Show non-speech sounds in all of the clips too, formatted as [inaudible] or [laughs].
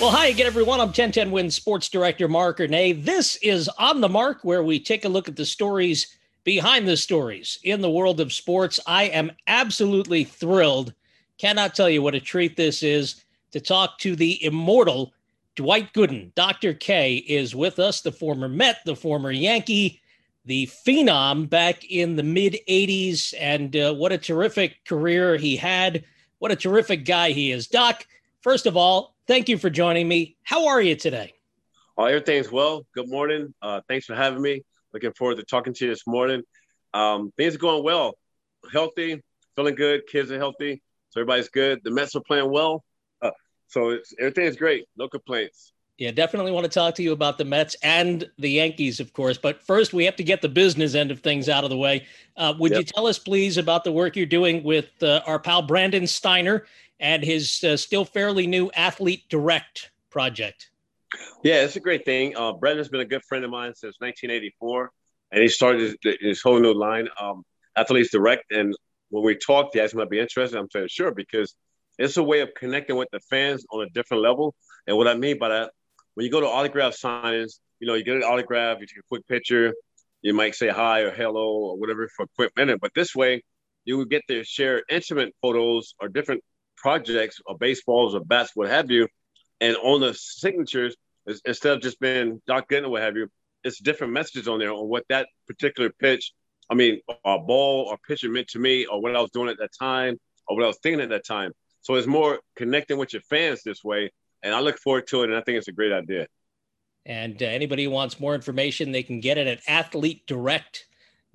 Well, hi again, everyone. I'm 1010 Win Sports Director Mark Ernay. This is On the Mark, where we take a look at the stories behind the stories in the world of sports. I am absolutely thrilled. Cannot tell you what a treat this is to talk to the immortal Dwight Gooden. Dr. K is with us, the former Met, the former Yankee, the phenom back in the mid 80s. And uh, what a terrific career he had. What a terrific guy he is. Doc, first of all, Thank you for joining me. How are you today? Oh, everything's well. Good morning. Uh, thanks for having me. Looking forward to talking to you this morning. Um, things are going well. Healthy, feeling good. Kids are healthy, so everybody's good. The Mets are playing well, uh, so it's, everything's great. No complaints. Yeah, definitely want to talk to you about the Mets and the Yankees, of course. But first, we have to get the business end of things out of the way. Uh, would yep. you tell us, please, about the work you're doing with uh, our pal Brandon Steiner and his uh, still fairly new Athlete Direct project. Yeah, it's a great thing. Uh, Brandon's been a good friend of mine since 1984, and he started his, his whole new line, um, Athletes Direct. And when we talked, he asked me if I'd be interested. I'm saying sure because it's a way of connecting with the fans on a different level. And what I mean by that, when you go to autograph signings, you know, you get an autograph, you take a quick picture, you might say hi or hello or whatever for a quick minute. But this way, you would get to share intimate photos or different projects or baseballs or bats, what have you. And on the signatures, instead of just being Doc or what have you, it's different messages on there on what that particular pitch, I mean, a ball or pitcher meant to me, or what I was doing at that time, or what I was thinking at that time. So it's more connecting with your fans this way. And I look forward to it. And I think it's a great idea. And uh, anybody who wants more information, they can get it at Athlete Direct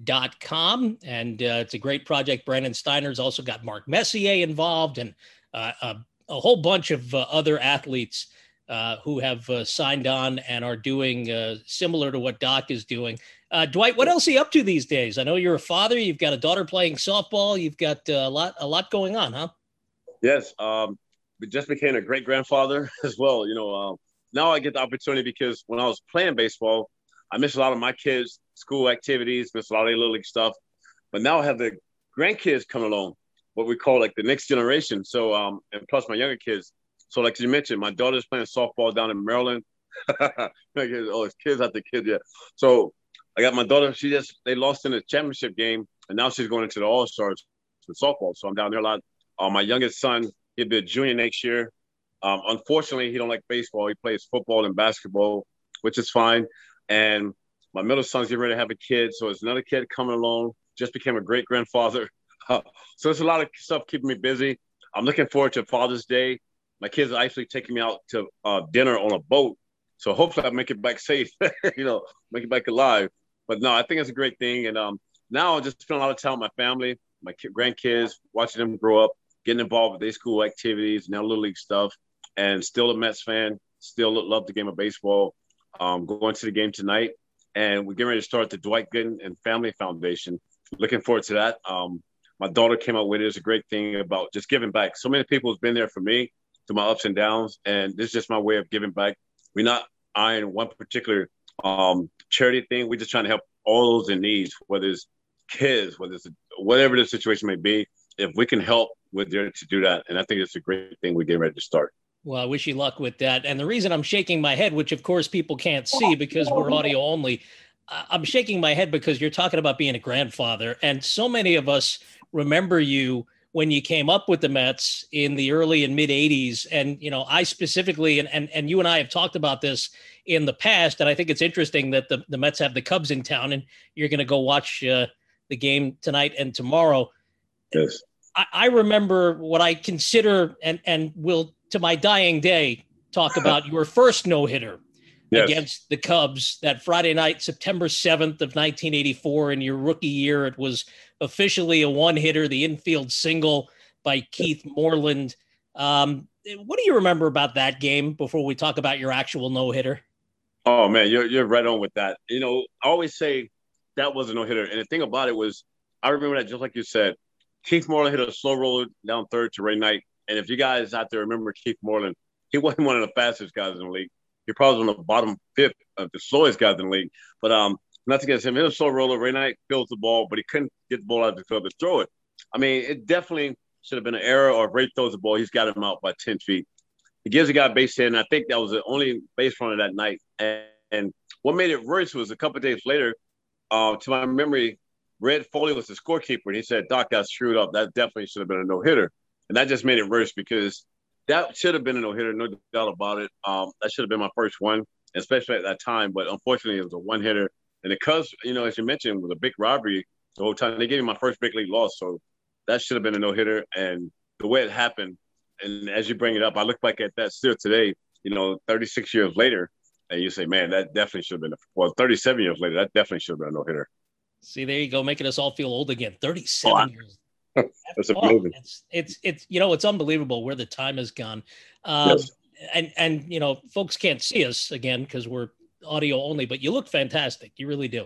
dot com and uh, it's a great project brandon steiner's also got mark messier involved and a, a, whole bunch of uh, other athletes uh, who have uh, signed on and are doing uh, similar to what doc is doing. Dwight what else are you up to these days? I know you're a father you've got a daughter playing softball you've got a lot a lot going on huh? Yes um just became a great grandfather [laughs] as well you know now i get the opportunity because when i was playing baseball I missed a lot of my kids' school activities, miss a lot of their little league stuff. But now I have the grandkids coming along, what we call like the next generation. So, um, and plus my younger kids. So, like you mentioned, my daughter's playing softball down in Maryland. [laughs] oh, it's kids after kids, yeah. So, I got my daughter. She just they lost in the championship game, and now she's going into the All Stars for softball. So I'm down there a lot. Uh, my youngest son, he'll be a junior next year. Um, unfortunately, he don't like baseball. He plays football and basketball, which is fine. And my middle son's getting ready to have a kid, so it's another kid coming along. Just became a great grandfather. So there's a lot of stuff keeping me busy. I'm looking forward to Father's Day. My kids are actually taking me out to uh, dinner on a boat, so hopefully I make it back [laughs] safe. you know, make it back alive. But no, I think it's a great thing. And um, now I'm just spend a lot of time with my family, my grandkids, watching them grow up, getting involved with their school activities their little league stuff, and still a Mets fan. Still love the game of baseball um, going to the game tonight, and we're getting ready to start the Dwight Gooden and Family Foundation. Looking forward to that. Um, my daughter came up with it. It's a great thing about just giving back. So many people have been there for me through my ups and downs, and this is just my way of giving back. We're not eyeing one particular um, charity thing. We're just trying to help all those in need, whether it's kids, whether it's whatever the situation may be. If we can help, we're there to do that, and I think it's a great thing we're getting ready to start. Well, I wish you luck with that. And the reason I'm shaking my head, which of course people can't see because we're audio only, I'm shaking my head because you're talking about being a grandfather. And so many of us remember you when you came up with the Mets in the early and mid 80s. And, you know, I specifically, and, and, and you and I have talked about this in the past. And I think it's interesting that the, the Mets have the Cubs in town and you're going to go watch uh, the game tonight and tomorrow. Yes. I, I remember what I consider and, and will to my dying day talk [laughs] about your first no hitter yes. against the Cubs that Friday night, September 7th of 1984. In your rookie year, it was officially a one hitter, the infield single by Keith Moreland. Um, what do you remember about that game before we talk about your actual no hitter? Oh man, you're you're right on with that. You know, I always say that was a no hitter, and the thing about it was, I remember that just like you said, Keith Moreland hit a slow roller down third to Ray Knight, and if you guys out there remember Keith Moreland, he wasn't one of the fastest guys in the league. He probably was on the bottom fifth of the slowest guys in the league. But um, not against him. He was a slow roller. Ray Knight fills the ball, but he couldn't get the ball out of the club to throw it. I mean, it definitely should have been an error, or if Ray throws the ball, he's got him out by 10 feet. he gives a guy base hit, and I think that was the only base runner that night. And, and what made it worse was a couple days later, uh, to my memory, Red Foley was the scorekeeper, and he said, Doc got screwed up. That definitely should have been a no hitter. And that just made it worse because that should have been a no hitter, no doubt about it. Um, that should have been my first one, especially at that time. But unfortunately, it was a one hitter. And the Cubs, you know, as you mentioned, was a big robbery the whole time. They gave me my first big league loss. So that should have been a no hitter. And the way it happened, and as you bring it up, I look back at that still today, you know, 36 years later, and you say, man, that definitely should have been, a, well, 37 years later, that definitely should have been a no hitter. See, there you go, making us all feel old again. 37 oh, years. [laughs] That's amazing. It's, it's, it's, you know, it's unbelievable where the time has gone. Um, yes. And, and, you know, folks can't see us again because we're audio only, but you look fantastic. You really do.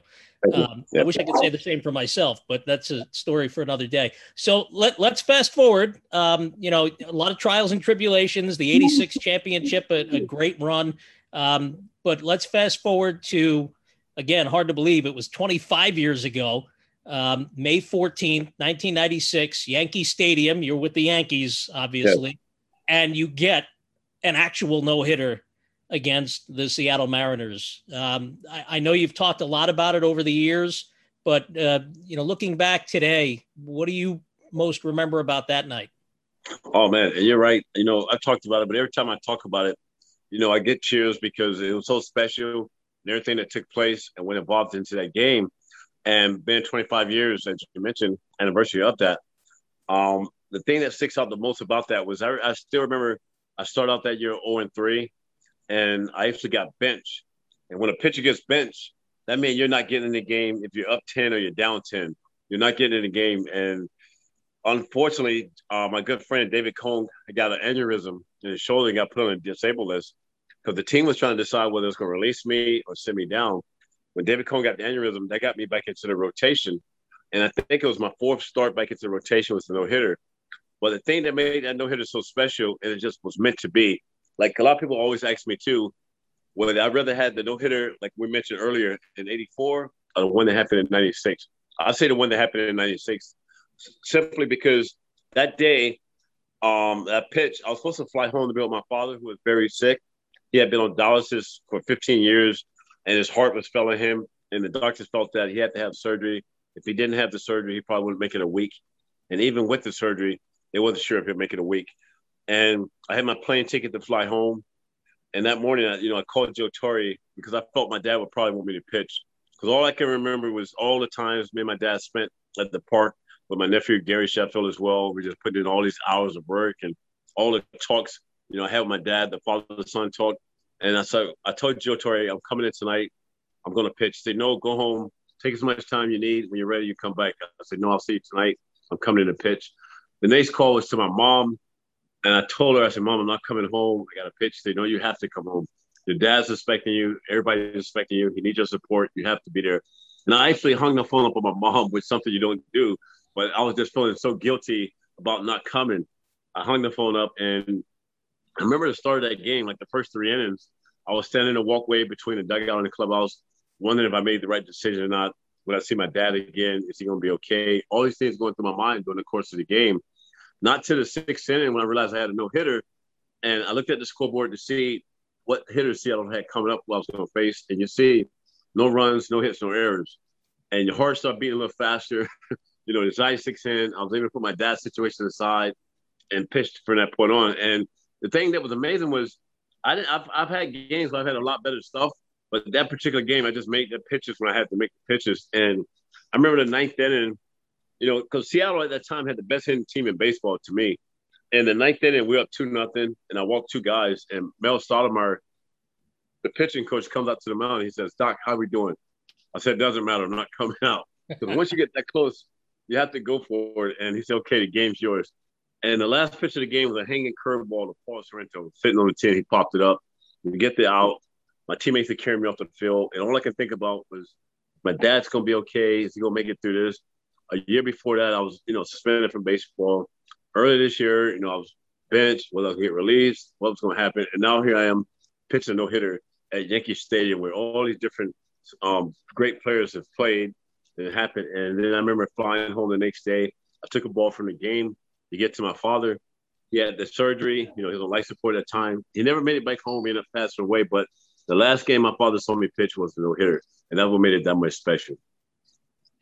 Um, I wish I could say the same for myself, but that's a story for another day. So let, let's fast forward. Um, you know, a lot of trials and tribulations, the 86 [laughs] championship, a, a great run. Um, but let's fast forward to, again, hard to believe it was 25 years ago, um, May 14th, 1996, Yankee Stadium. You're with the Yankees, obviously, and you get an actual no hitter against the Seattle Mariners. Um, I, I, know you've talked a lot about it over the years, but uh, you know, looking back today, what do you most remember about that night? Oh man, you're right. You know, I've talked about it, but every time I talk about it, you know, I get cheers because it was so special and everything that took place and went involved into that game. And been 25 years, as you mentioned, anniversary of that. Um, the thing that sticks out the most about that was I, I still remember I started out that year 0 and 3 and I actually got benched. And when a pitcher gets benched, that means you're not getting in the game if you're up 10 or you're down 10. You're not getting in the game. And unfortunately, uh, my good friend David Cone got an aneurysm in his shoulder and got put on a disabled list because the team was trying to decide whether it was going to release me or send me down. When David Cone got the aneurysm, that got me back into the rotation. And I think it was my fourth start back into the rotation was the no hitter. But the thing that made that no hitter so special, and it just was meant to be, like a lot of people always ask me too, whether I'd rather had the no hitter like we mentioned earlier in '84 or the one that happened in '96? I say the one that happened in '96 simply because that day, um, that pitch, I was supposed to fly home to be with my father who was very sick. He had been on dialysis for 15 years, and his heart was failing him. And the doctors felt that he had to have surgery. If he didn't have the surgery, he probably wouldn't make it a week. And even with the surgery, they wasn't sure if he'd make it a week and I had my plane ticket to fly home. And that morning, I, you know, I called Joe Torre because I felt my dad would probably want me to pitch. Because all I can remember was all the times me and my dad spent at the park with my nephew Gary Sheffield as well. We just put in all these hours of work and all the talks. You know, I had my dad, the father son talk, and I said, I told Joe Torre, I'm coming in tonight. I'm going to pitch. He said, no, go home. Take as much time you need. When you're ready, you come back. I said, no, I'll see you tonight. I'm coming in to pitch. The next call was to my mom and I told her, I said, Mom, I'm not coming home. I got a pitch. They know you have to come home. Your dad's expecting you. Everybody's expecting you. He needs your support. You have to be there. And I actually hung the phone up on my mom, which something you don't do. But I was just feeling so guilty about not coming. I hung the phone up, and I remember the start of that game, like the first three innings. I was standing in the walkway between the dugout and the clubhouse, wondering if I made the right decision or not. Would I see my dad again? Is he going to be okay? All these things going through my mind during the course of the game. Not to the sixth inning when I realized I had a no hitter, and I looked at the scoreboard to see what hitters Seattle had coming up. What I was going to face, and you see no runs, no hits, no errors, and your heart started beating a little faster. [laughs] you know, the 96 in, I was able to put my dad's situation aside and pitched from that point on. And the thing that was amazing was I didn't. I've, I've had games where I've had a lot better stuff, but that particular game, I just made the pitches when I had to make the pitches. And I remember the ninth inning, you know, because Seattle at that time had the best hitting team in baseball to me. And the ninth inning, we are up two nothing, and I walked two guys, and Mel Stottlemyre, the pitching coach, comes out to the mound. He says, "Doc, how are we doing?" I said, "Doesn't matter. I'm not coming out [laughs] because once you get that close, you have to go for it." And he said, "Okay, the game's yours." And the last pitch of the game was a hanging curveball to Paul Sorrento, sitting on the tin. He popped it up. We get the out. My teammates would carrying me off the field, and all I could think about was, "My dad's gonna be okay. Is he gonna make it through this?" A year before that, I was, you know, suspended from baseball. Early this year, you know, I was benched, whether I get released, what was going to happen. And now here I am pitching a no hitter at Yankee Stadium where all these different um, great players have played. And it happened. And then I remember flying home the next day. I took a ball from the game to get to my father. he had the surgery. You know, he was on life support at the time. He never made it back home. Ended up passing away. But the last game my father saw me pitch was the no hitter, and that what made it that much special.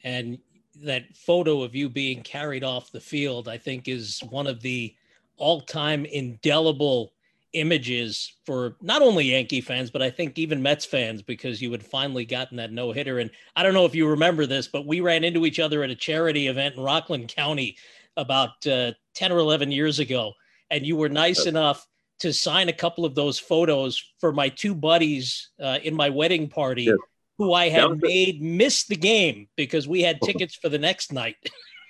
And that photo of you being carried off the field, I think, is one of the all-time indelible images for not only Yankee fans, but I think even Mets fans, because you had finally gotten that no hitter. And I don't know if you remember this, but we ran into each other at a charity event in Rockland County about uh, 10 or 11 years ago. And you were nice enough to sign a couple of those photos for my two buddies uh, in my wedding party. Who I had made miss the game because we had [laughs] tickets for the next night.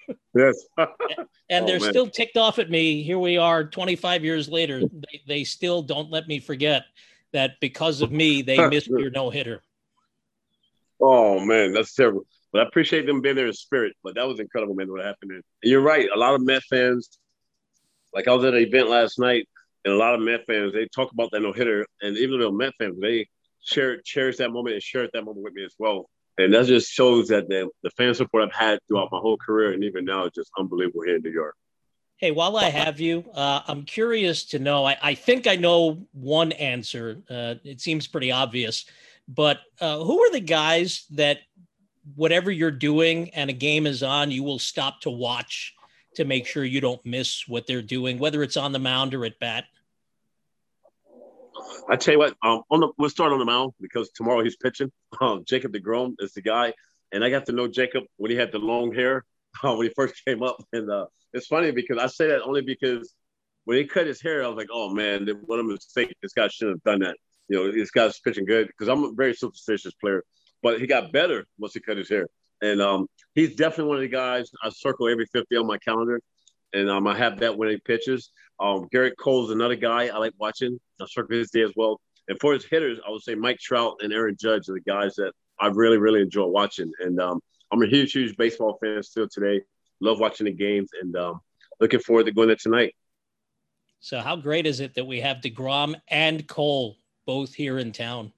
[laughs] yes. [laughs] and oh, they're man. still ticked off at me. Here we are 25 years later. They, they still don't let me forget that because of me, they missed your no hitter. Oh, man, that's terrible. But I appreciate them being there in spirit. But that was incredible, man, what happened there. And you're right. A lot of Met fans, like I was at an event last night, and a lot of Met fans, they talk about that no hitter. And even though Met fans, they share, cherish that moment and share that moment with me as well and that just shows that the, the fan support I've had throughout my whole career and even now is just unbelievable here in New York. Hey, while I have you, uh, I'm curious to know. I, I, think I know one answer. Uh, it seems pretty obvious, but uh, who are the guys that, whatever you're doing and a game is on, you will stop to watch to make sure you don't miss what they're doing, whether it's on the mound or at bat? I tell you what, um, on the we'll start on the mound because tomorrow he's pitching. [laughs] Um, Jacob DeGrom is the guy, and I got to know Jacob when he had the long hair uh, [laughs] when he first came up, and uh, it's funny because I say that only because when he cut his hair, I was like, oh man, what a mistake! This guy shouldn't have done that. You know, this guy's pitching good because I'm a very superstitious player, but he got better once he cut his hair, and um, he's definitely one of the guys I circle every 50 on my calendar and um, I have that when he pitches. Um, Gerrit Cole's another guy I like watching. I circle his day as well. And for his hitters, I would say Mike Trout and Aaron Judge are the guys that I really, really enjoy watching. And um, I'm a huge, huge baseball fan still today. Love watching the games and um, looking forward to going there tonight. So, how great is it that we have DeGrom and Cole both here in town?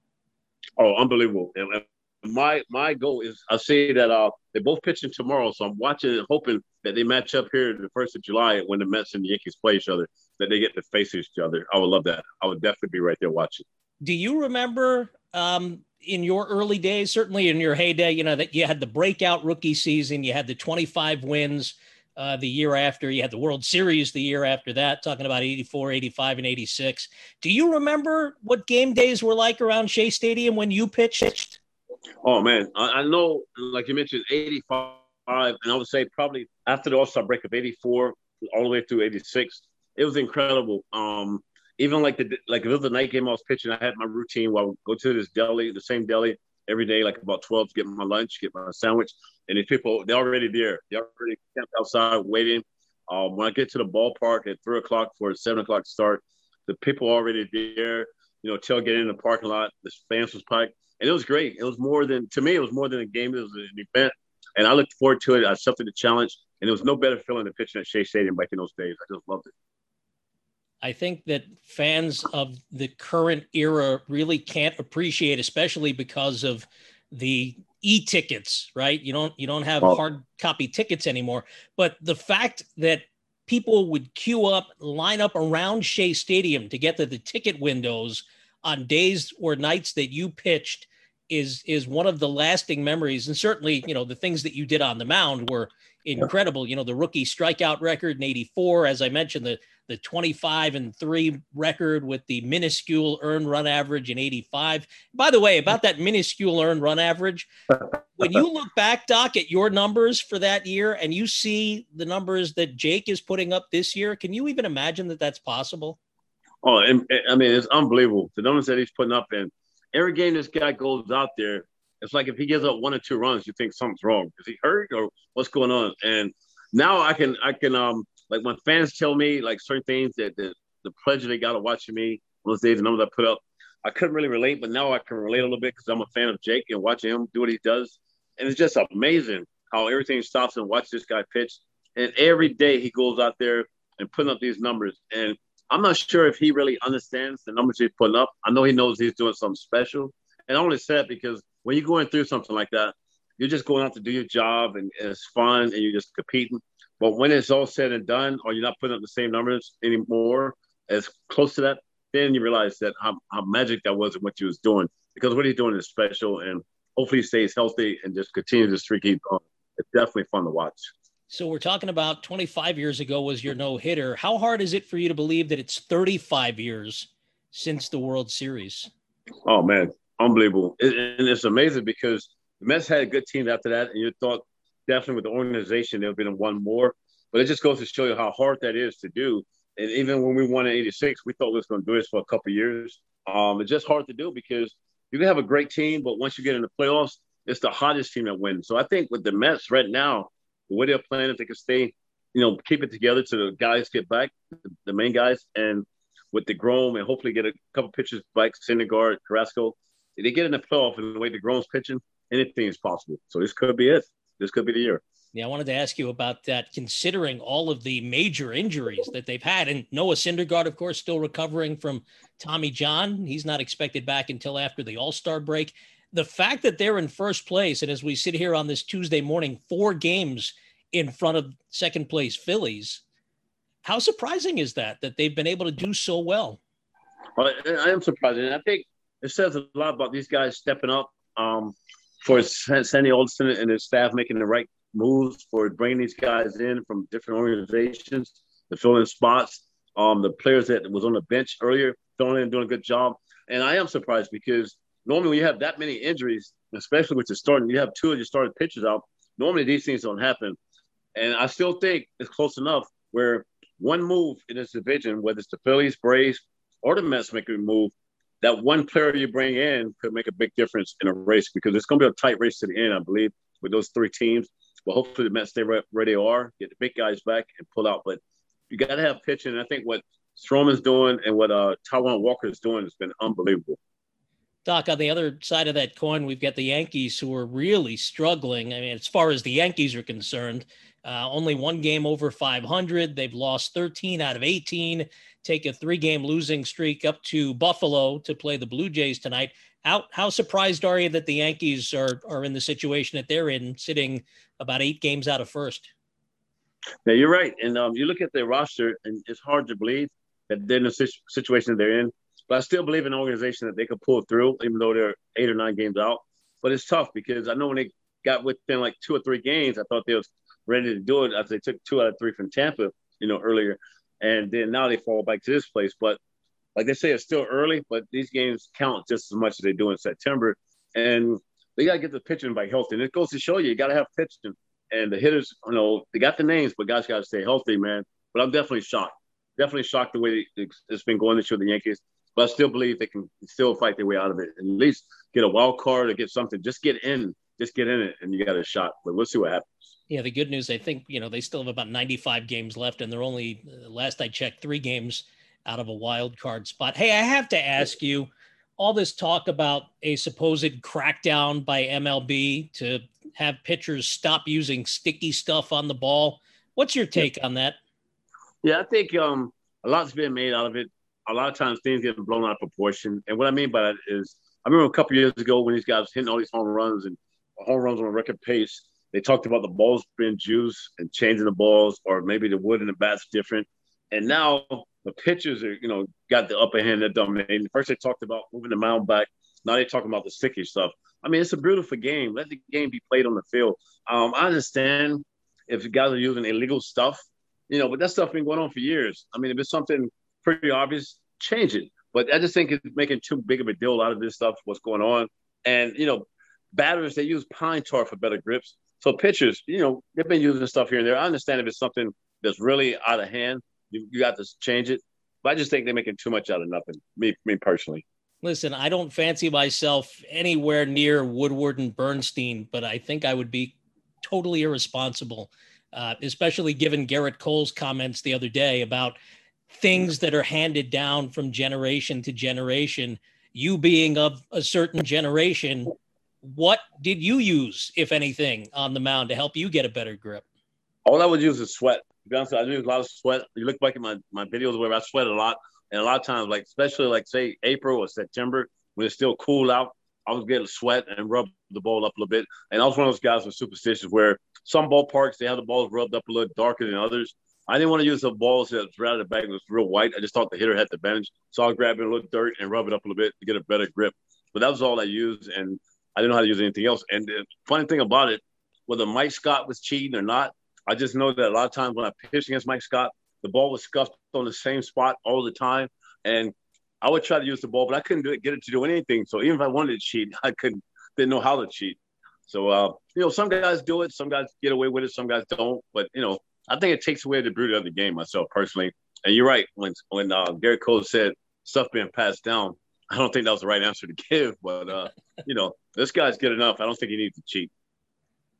Oh, unbelievable! And my my goal is I see that uh they're both pitching tomorrow, so I'm watching and hoping that they match up here the first of July when the Mets and the Yankees play each other, that they get to face each other. I would love that. I would definitely be right there watching. Do you remember um in your early days, certainly in your heyday, you know, that you had the breakout rookie season, you had the 25 wins uh, the year after, you had the World Series the year after that, talking about 84, 85, and 86. Do you remember what game days were like around Shea Stadium when you pitched? Oh man, I, I know, like you mentioned, '85, and I would say probably after the All Star break of '84 all the way through '86, it was incredible. Um, even like the like it was the night game I was pitching, I had my routine where I would go to this deli, the same deli every day, like about 12 to get my lunch, get my sandwich. And these people, they're already there. They're already camped outside waiting. Um, when I get to the ballpark at three o'clock for a seven o'clock start, the people already there, you know, tailgating in the parking lot. The fans was packed and it was great. It was more than to me. It was more than a game. It was an event, and I looked forward to it. I accepted the challenge, and it was no better feeling than pitching at Shea Stadium back in those days. I just loved it. I think that fans of the current era really can't appreciate, especially because of the e-tickets, right? You don't you don't have oh. hard copy tickets anymore. But the fact that people would queue up, line up around Shea Stadium to get to the ticket windows on days or nights that you pitched is is one of the lasting memories. And certainly you know the things that you did on the mound were incredible. You know the rookie strikeout record in 84 as i mentioned the the 25 and 3 record with the minuscule earned run average in 85 by the way about that minuscule earned run average when you look back doc at your numbers for that year and you see the numbers that jake is putting up this year can you even imagine that that's possible? Oh, I mean, it's unbelievable. The numbers that he's putting up in every game this guy goes out there, it's like if he gives up one or two runs, you think something's wrong. Is he hurt or what's going on? And now I can, I can, um, like when fans tell me like certain things that the, the pleasure they got of watching me those days, the numbers I put up, I couldn't really relate, but now I can relate a little bit because I'm a fan of Jake and watching him do what he does. And it's just amazing how everything stops and watch this guy pitch. And every day he goes out there and putting up these numbers. And I'm not sure if he really understands the numbers he's putting up. I know he knows he's doing something special. And I only said because when you're going through something like that, you're just going out to do your job and, it's fun and you're just competing. But when it's all said and done, or you're not putting up the same numbers anymore, as close to that, then you realize that how, how magic that was and what he was doing. Because what he's doing is special, and hopefully he stays healthy and just continue the streak on. Uh, it's definitely fun to watch. So we're talking about 25 years ago was your no hitter. How hard is it for you to believe that it's 35 years since the World Series? Oh man, unbelievable! It, and it's amazing because the Mets had a good team after that, and you thought definitely with the organization they've been one more. But it just goes to show you how hard that is to do. And even when we won in '86, we thought we was going to do this for a couple years. Um, it's just hard to do because you can have a great team, but once you get in the playoffs, it's the hottest team that wins. So I think with the Mets right now, the way they're playing, if they can stay, you know, keep it together to the guys get back, the main guys, and with deGrom and hopefully get a couple pitchers back, Syndergaard, Carrasco, if they get in the playoff and the way deGrom's pitching, anything is possible. So this could be it. This could be the year. Yeah, I wanted to ask you about that, considering all of the major injuries that they've had. And Noah Syndergaard, of course, still recovering from Tommy John. He's not expected back until after the All Star break. The fact that they're in first place, and as we sit here on this Tuesday morning, four games in front of second place Phillies, how surprising is that, that they've been able to do so well? well I am surprised. And I think it says a lot about these guys stepping up um, for Sandy Alderson and his staff making the right moves for bringing these guys in from different organizations to fill in spots. Um, the players that was on the bench earlier filling in, doing a good job. And I am surprised because normally when you have that many injuries, especially with your starting, you have two of your starting pitchers out. Normally these things don't happen. And I still think it's close enough where one move in this division, whether it's the Phillies, Braves, or the Mets make a move, that one player you bring in could make a big difference in a race because it's going to be a tight race to the end, I believe, with those three teams. But hopefully the Mets stay right where they are, get the big guys back and pull out. But you got to have pitching. And I think what Stroman's doing and what uh, Taijuan Walker is doing has been unbelievable. Doc, on the other side of that coin, we've got the Yankees who are really struggling. I mean, as far as the Yankees are concerned, uh, only one game over 500. They've lost 13 out of 18, take a three game losing streak up to Buffalo to play the Blue Jays tonight. How, how surprised are you that the Yankees are, are in the situation that they're in, sitting about eight games out of first? Yeah, you're right. And um, you look at their roster, and it's hard to believe that they're in the situation they're in. But I still believe in an organization that they could pull through, even though they're eight or nine games out. But it's tough because I know when they got within like two or three games, I thought they was ready to do it after they took two out of three from Tampa, you know, earlier. And then now they fall back to this place. But like they say, it's still early, but these games count just as much as they do in September. And they got to get the pitching by healthy. And it goes to show you, you got to have pitching. And the hitters, you know, they got the names, but guys got to stay healthy, man. But I'm definitely shocked. Definitely shocked the way it's been going this year, with the Yankees. But I still believe they can still fight their way out of it. At least get a wild card or get something. Just get in. Just get in it, and you got a shot. But we'll see what happens. Yeah, the good news, I think, you know, they still have about 95 games left, and they're only, uh, last I checked, three games out of a wild card spot. Hey, I have to ask you all this talk about a supposed crackdown by MLB to have pitchers stop using sticky stuff on the ball. What's your take on that? Yeah, I think um, a lot's been made out of it. A lot of times things get blown out of proportion. And what I mean by that is, I remember a couple years ago when these guys hitting all these home runs and home runs on a record pace they talked about the balls being juice and changing the balls, or maybe the wood and the bat's different. And now the pitchers are, you know, got the upper hand. They're dominating. First they talked about moving the mound back. Now they're talking about the sticky stuff. I mean, it's a beautiful game. Let the game be played on the field. Um, I understand if guys are using illegal stuff, you know, but that stuff been going on for years. I mean, if it's something pretty obvious, change it. But I just think it's making too big of a deal out of this stuff, what's going on. And, you know, batters, they use pine tar for better grips. So pitchers, you know, they've been using stuff here and there. I understand if it's something that's really out of hand, you, you got to change it. But I just think they're making too much out of nothing. Me, me personally. Listen, I don't fancy myself anywhere near Woodward and Bernstein, but I think I would be totally irresponsible, uh, especially given Gerrit Cole's comments the other day about things that are handed down from generation to generation. You being of a certain generation, what did you use, if anything, on the mound to help you get a better grip? All I would use is sweat. To be honest, I use a lot of sweat. You look back at my, my videos where I sweat a lot. And a lot of times, like especially like say April or September, when it's still cool out, I was getting a sweat and rub the ball up a little bit. And I was one of those guys with superstitions where some ballparks they have the balls rubbed up a little darker than others. I didn't want to use the balls that was right at the back and was real white. I just thought the hitter had the advantage. So I was grabbing a little dirt and rub it up a little bit to get a better grip. But that was all I used, and I didn't know how to use anything else. And the funny thing about it, whether Mike Scott was cheating or not, I just know that a lot of times when I pitched against Mike Scott, the ball was scuffed on the same spot all the time. And I would try to use the ball, but I couldn't do it, get it to do anything. So even if I wanted to cheat, [laughs] I couldn't, didn't know how to cheat. So, uh, you know, some guys do it, some guys get away with it, some guys don't. But, you know, I think it takes away the beauty of the game myself personally. And you're right. When, when uh, Gary Cole said stuff being passed down, I don't think that was the right answer to [laughs] give. But, uh, you know, this guy's good enough. I don't think he needs to cheat.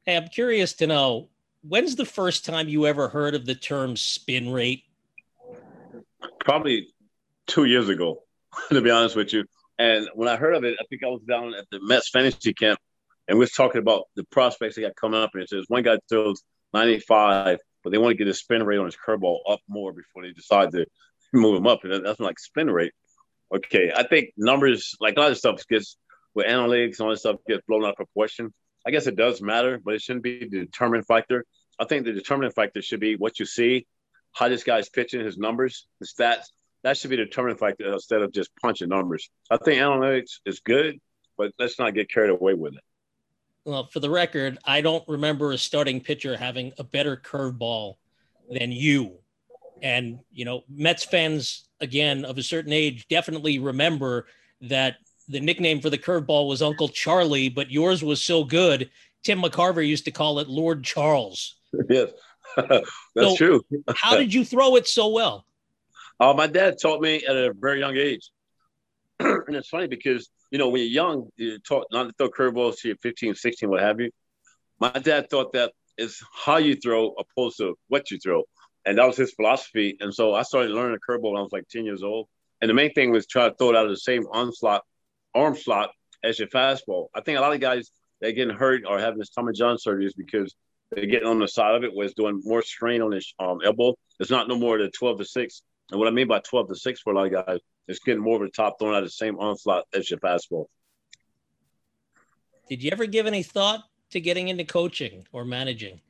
Hey, I'm curious to know when's the first time you ever heard of the term spin rate? Probably two years ago, [laughs] to be honest with you. And when I heard of it, I think I was down at the Mets fantasy camp, and we was talking about the prospects they got coming up. And it says one guy throws 95, but they want to get his spin rate on his curveball up more before they decide to move him up. And that's like spin rate. Okay, I think numbers like a lot of stuff gets with analytics and all this stuff gets blown out of proportion. I guess it does matter, but it shouldn't be the determining factor. I think the determining factor should be what you see, how this guy's pitching, his numbers, the stats. That should be the determining factor instead of just punching numbers. I think analytics is good, but let's not get carried away with it. Well, for the record, I don't remember a starting pitcher having a better curveball than you. And, you know, Mets fans, again, of a certain age, definitely remember that the nickname for the curveball was Uncle Charlie, but yours was so good. Tim McCarver used to call it Lord Charles. [laughs] Yes, [laughs] that's so true. how did you throw it so well? Uh, my dad taught me at a very young age. [clears throat] and it's funny because, you know, when you're young, you're taught not to throw curveballs to you're 15, 16, what have you. My dad thought that is how you throw opposed to what you throw. And that was his philosophy. And so I started learning a curveball when I was like 10 years old. And the main thing was try to throw it out of the same onslaught arm slot as your fastball. I think a lot of guys that getting hurt or having this Tommy John surgery is because they're getting on the side of it it's doing more strain on his um, elbow. It's not no more than 12 to 6. And what I mean by 12 to 6 for a lot of guys, it's getting more of the top thrown out the same onslaught as your fastball. Did you ever give any thought to getting into coaching or managing?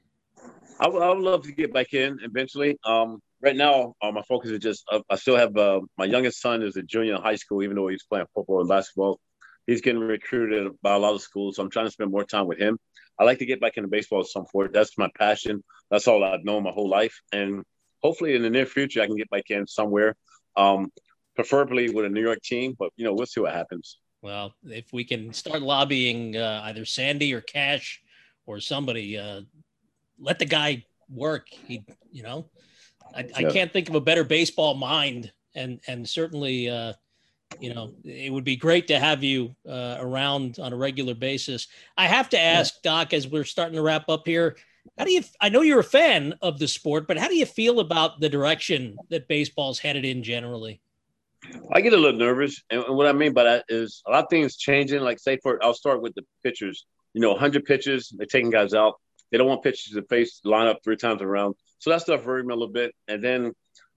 I would, I would love to get back in eventually. Um, right now, uh, my focus is just uh, I still have uh, my youngest son is a junior in high school, even though he's playing football and basketball. He's getting recruited by a lot of schools, so I'm trying to spend more time with him. I like to get back into baseball at some point. That's my passion. That's all I've known my whole life, and hopefully in the near future I can get back in somewhere, um, preferably with a New York team. But you know, we'll see what happens. Well, if we can start lobbying uh, either Sandy or Cash or somebody, uh, let the guy work. He, you know, I, I, can't think of a better baseball mind, and and certainly, uh, you know, it would be great to have you uh, around on a regular basis. I have to ask. Doc, as we're starting to wrap up here, how do you? I know you're a fan of the sport, but how do you feel about the direction that baseball's headed in generally? I get a little nervous, and what I mean by that is a lot of things changing. Like, say, for I'll start with the pitchers. You know, 100 pitches, they're taking guys out. They don't want pitchers to face line up three times around. So that stuff worried me a little bit. And then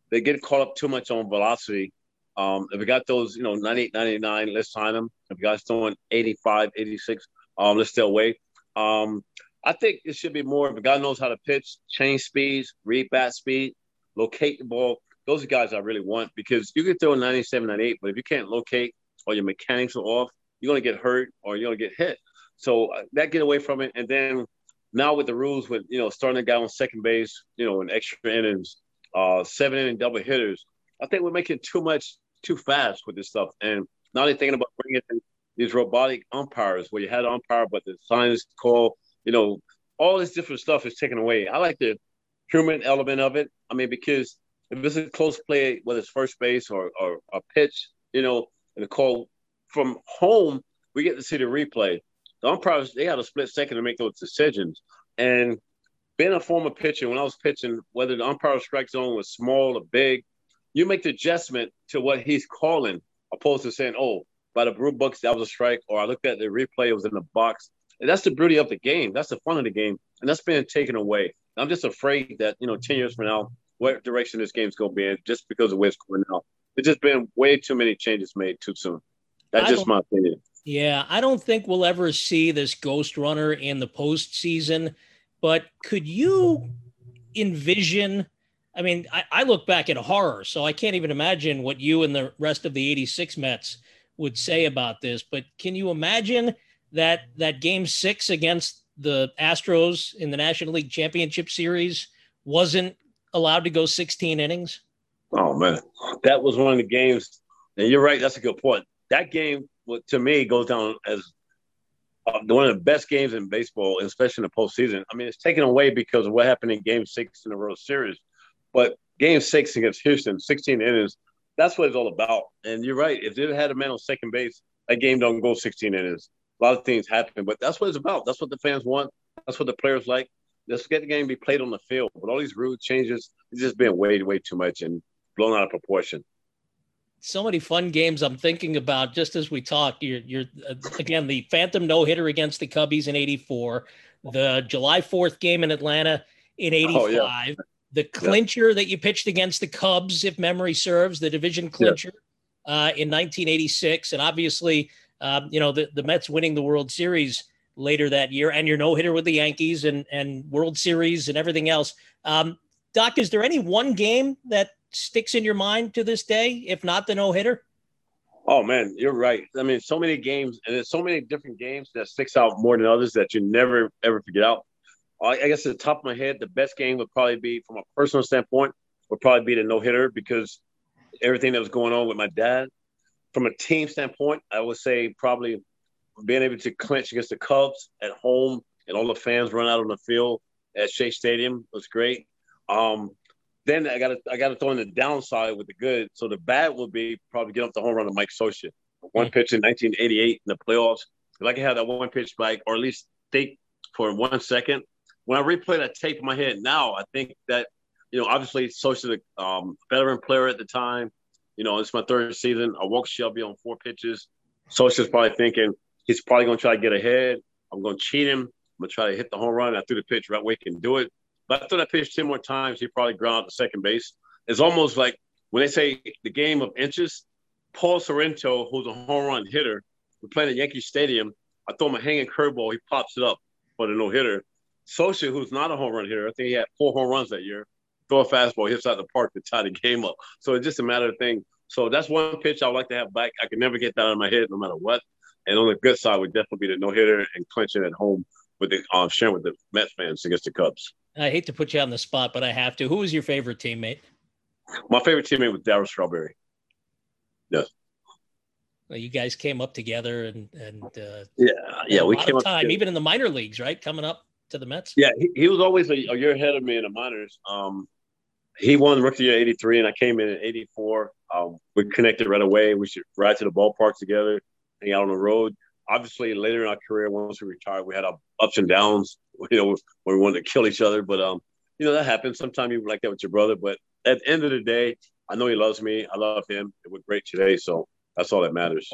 they get caught up too much on velocity. Um, if we got those, you know, 98, 99, let's sign them. If you guys throwing 85, 86, um, let's stay away. Um, I think it should be more if a guy knows how to pitch, change speeds, read bat speed, locate the ball. Those are guys I really want because you can throw 97, 98, but if you can't locate or your mechanics are off, you're going to get hurt or you're going to get hit. So uh, that get away from it. And then now with the rules with you know starting a guy on second base, you know, in extra innings, uh, seven inning double hitters, I think we're making too much too fast with this stuff. And now they're thinking about bringing in these robotic umpires where you had an umpire, but the science call, you know, all this different stuff is taken away. I like the human element of it. I mean, because if it's a close play, whether it's first base or, or a pitch, you know, and the call from home, we get to see the replay the umpires they had a split second to make those decisions. And being a former pitcher, when I was pitching, whether the umpire strike zone was small or big, you make the adjustment to what he's calling, opposed to saying, "Oh, by the blue books that was a strike," or I looked at the replay, it was in the box. And that's the beauty of the game. That's the fun of the game, and that's being taken away. I'm just afraid that you know, ten years from now, what direction this game's going to be in, just because of where it's going now. There's just been way too many changes made too soon. That's just my opinion. Yeah, I don't think we'll ever see this ghost runner in the postseason, but could you envision? I mean, I, I look back at horror, so I can't even imagine what you and the rest of the 86 Mets would say about this. But can you imagine that that game six against the Astros in the National League Championship Series wasn't allowed to go 16 innings? Oh man, that was one of the games. And you're right. That's a good point. That game, to me, goes down as uh, one of the best games in baseball, especially in the postseason. I mean, it's taken away because of what happened in Game Six in the World Series, but Game Six against Houston, 16 innings, that's what it's all about. And you're right. If they had a man on second base, that game don't go 16 innings. A lot of things happen, but that's what it's about. That's what the fans want. That's what the players like. Let's get the game be played on the field. But all these rule changes, it's just been way, way too much and blown out of proportion. So many fun games I'm thinking about just as we talk. You're, you're uh, again the Phantom no hitter against the Cubbies in '84, the July 4th game in Atlanta in '85, oh, yeah. the clincher yeah. that you pitched against the Cubs, if memory serves, the division clincher yeah. uh, in 1986, and obviously, um, you know the the Mets winning the World Series later that year, and your no hitter with the Yankees and and World Series and everything else. Um, Doc, is there any one game that sticks in your mind to this day, if not the no hitter? Oh man, you're right. I mean, so many games, and there's so many different games that sticks out more than others that you never ever forget out. I guess at the top of my head, the best game would probably be, from a personal standpoint, would probably be the no hitter because everything that was going on with my dad. From a team standpoint, I would say probably being able to clinch against the Cubs at home and all the fans run out on the field at Shea Stadium was great. Um, then I got to I got to throw in the downside with the good. So the bad would be probably get up the home run of Mike Scioscia. One pitch in 1988 in the playoffs. If I could have that one pitch back, or at least think for one second. When I replay that tape in my head now, I think that you know obviously Scioscia, the um, veteran player at the time. You know, it's my third season. I walked Shelby on four pitches. Scioscia's probably thinking he's probably to try to get ahead. I'm to cheat him. I'm to try to hit the home run. I threw the pitch right where he can do it. But I after I pitched 10 more times, he probably ground out to second base. It's almost like when they say the game of inches, Paul Sorrento, who's a home run hitter, we're playing at Yankee Stadium. I throw him a hanging curveball, he pops it up for the no hitter. Scioscia, who's not a home run hitter, I think he had four home runs that year. Throw a fastball, hits out the park to tie the game up. So it's just a matter of thing. So that's one pitch I would like to have back. I can never get that out of my head, no matter what. And on the good side would definitely be the no hitter and clinching at home with the um, sharing with the Mets fans against the Cubs. I hate to put you on the spot, but I have to. Who was your favorite teammate? My favorite teammate was Darryl Strawberry. Yes. Well, you guys came up together and and uh, yeah, yeah, we came up time, together. even in the minor leagues, right? Coming up to the Mets. Yeah, he, he was always a, a, year ahead of me in the minors. Um, he won rookie year '83, and I came in in '84. Um, we connected right away. We should ride to the ballpark together, out on the road. Obviously, later in our career, once we retired, we had our ups and downs. [laughs] You know, when we wanted to kill each other, but um, you know that happens. Sometimes you like that with your brother, but at the end of the day, I know he loves me. I love him. It went great today, so that's all that matters.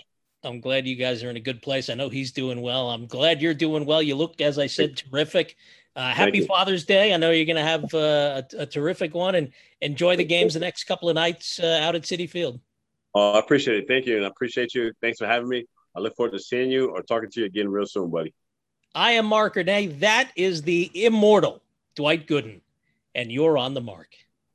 I'm glad you guys are in a good place. I know he's doing well. I'm glad you're doing well. You look, as I said, terrific. Uh, happy Father's Day. I know you're going to have uh, a, a, terrific one and enjoy the games the next couple of nights uh, out at Citi Field. Oh, I appreciate it. Thank you. And I appreciate you. Thanks for having me. I look forward to seeing you or talking to you again real soon, buddy. I am Mark Ernay. That is the immortal Dwight Gooden, and you're on the mark.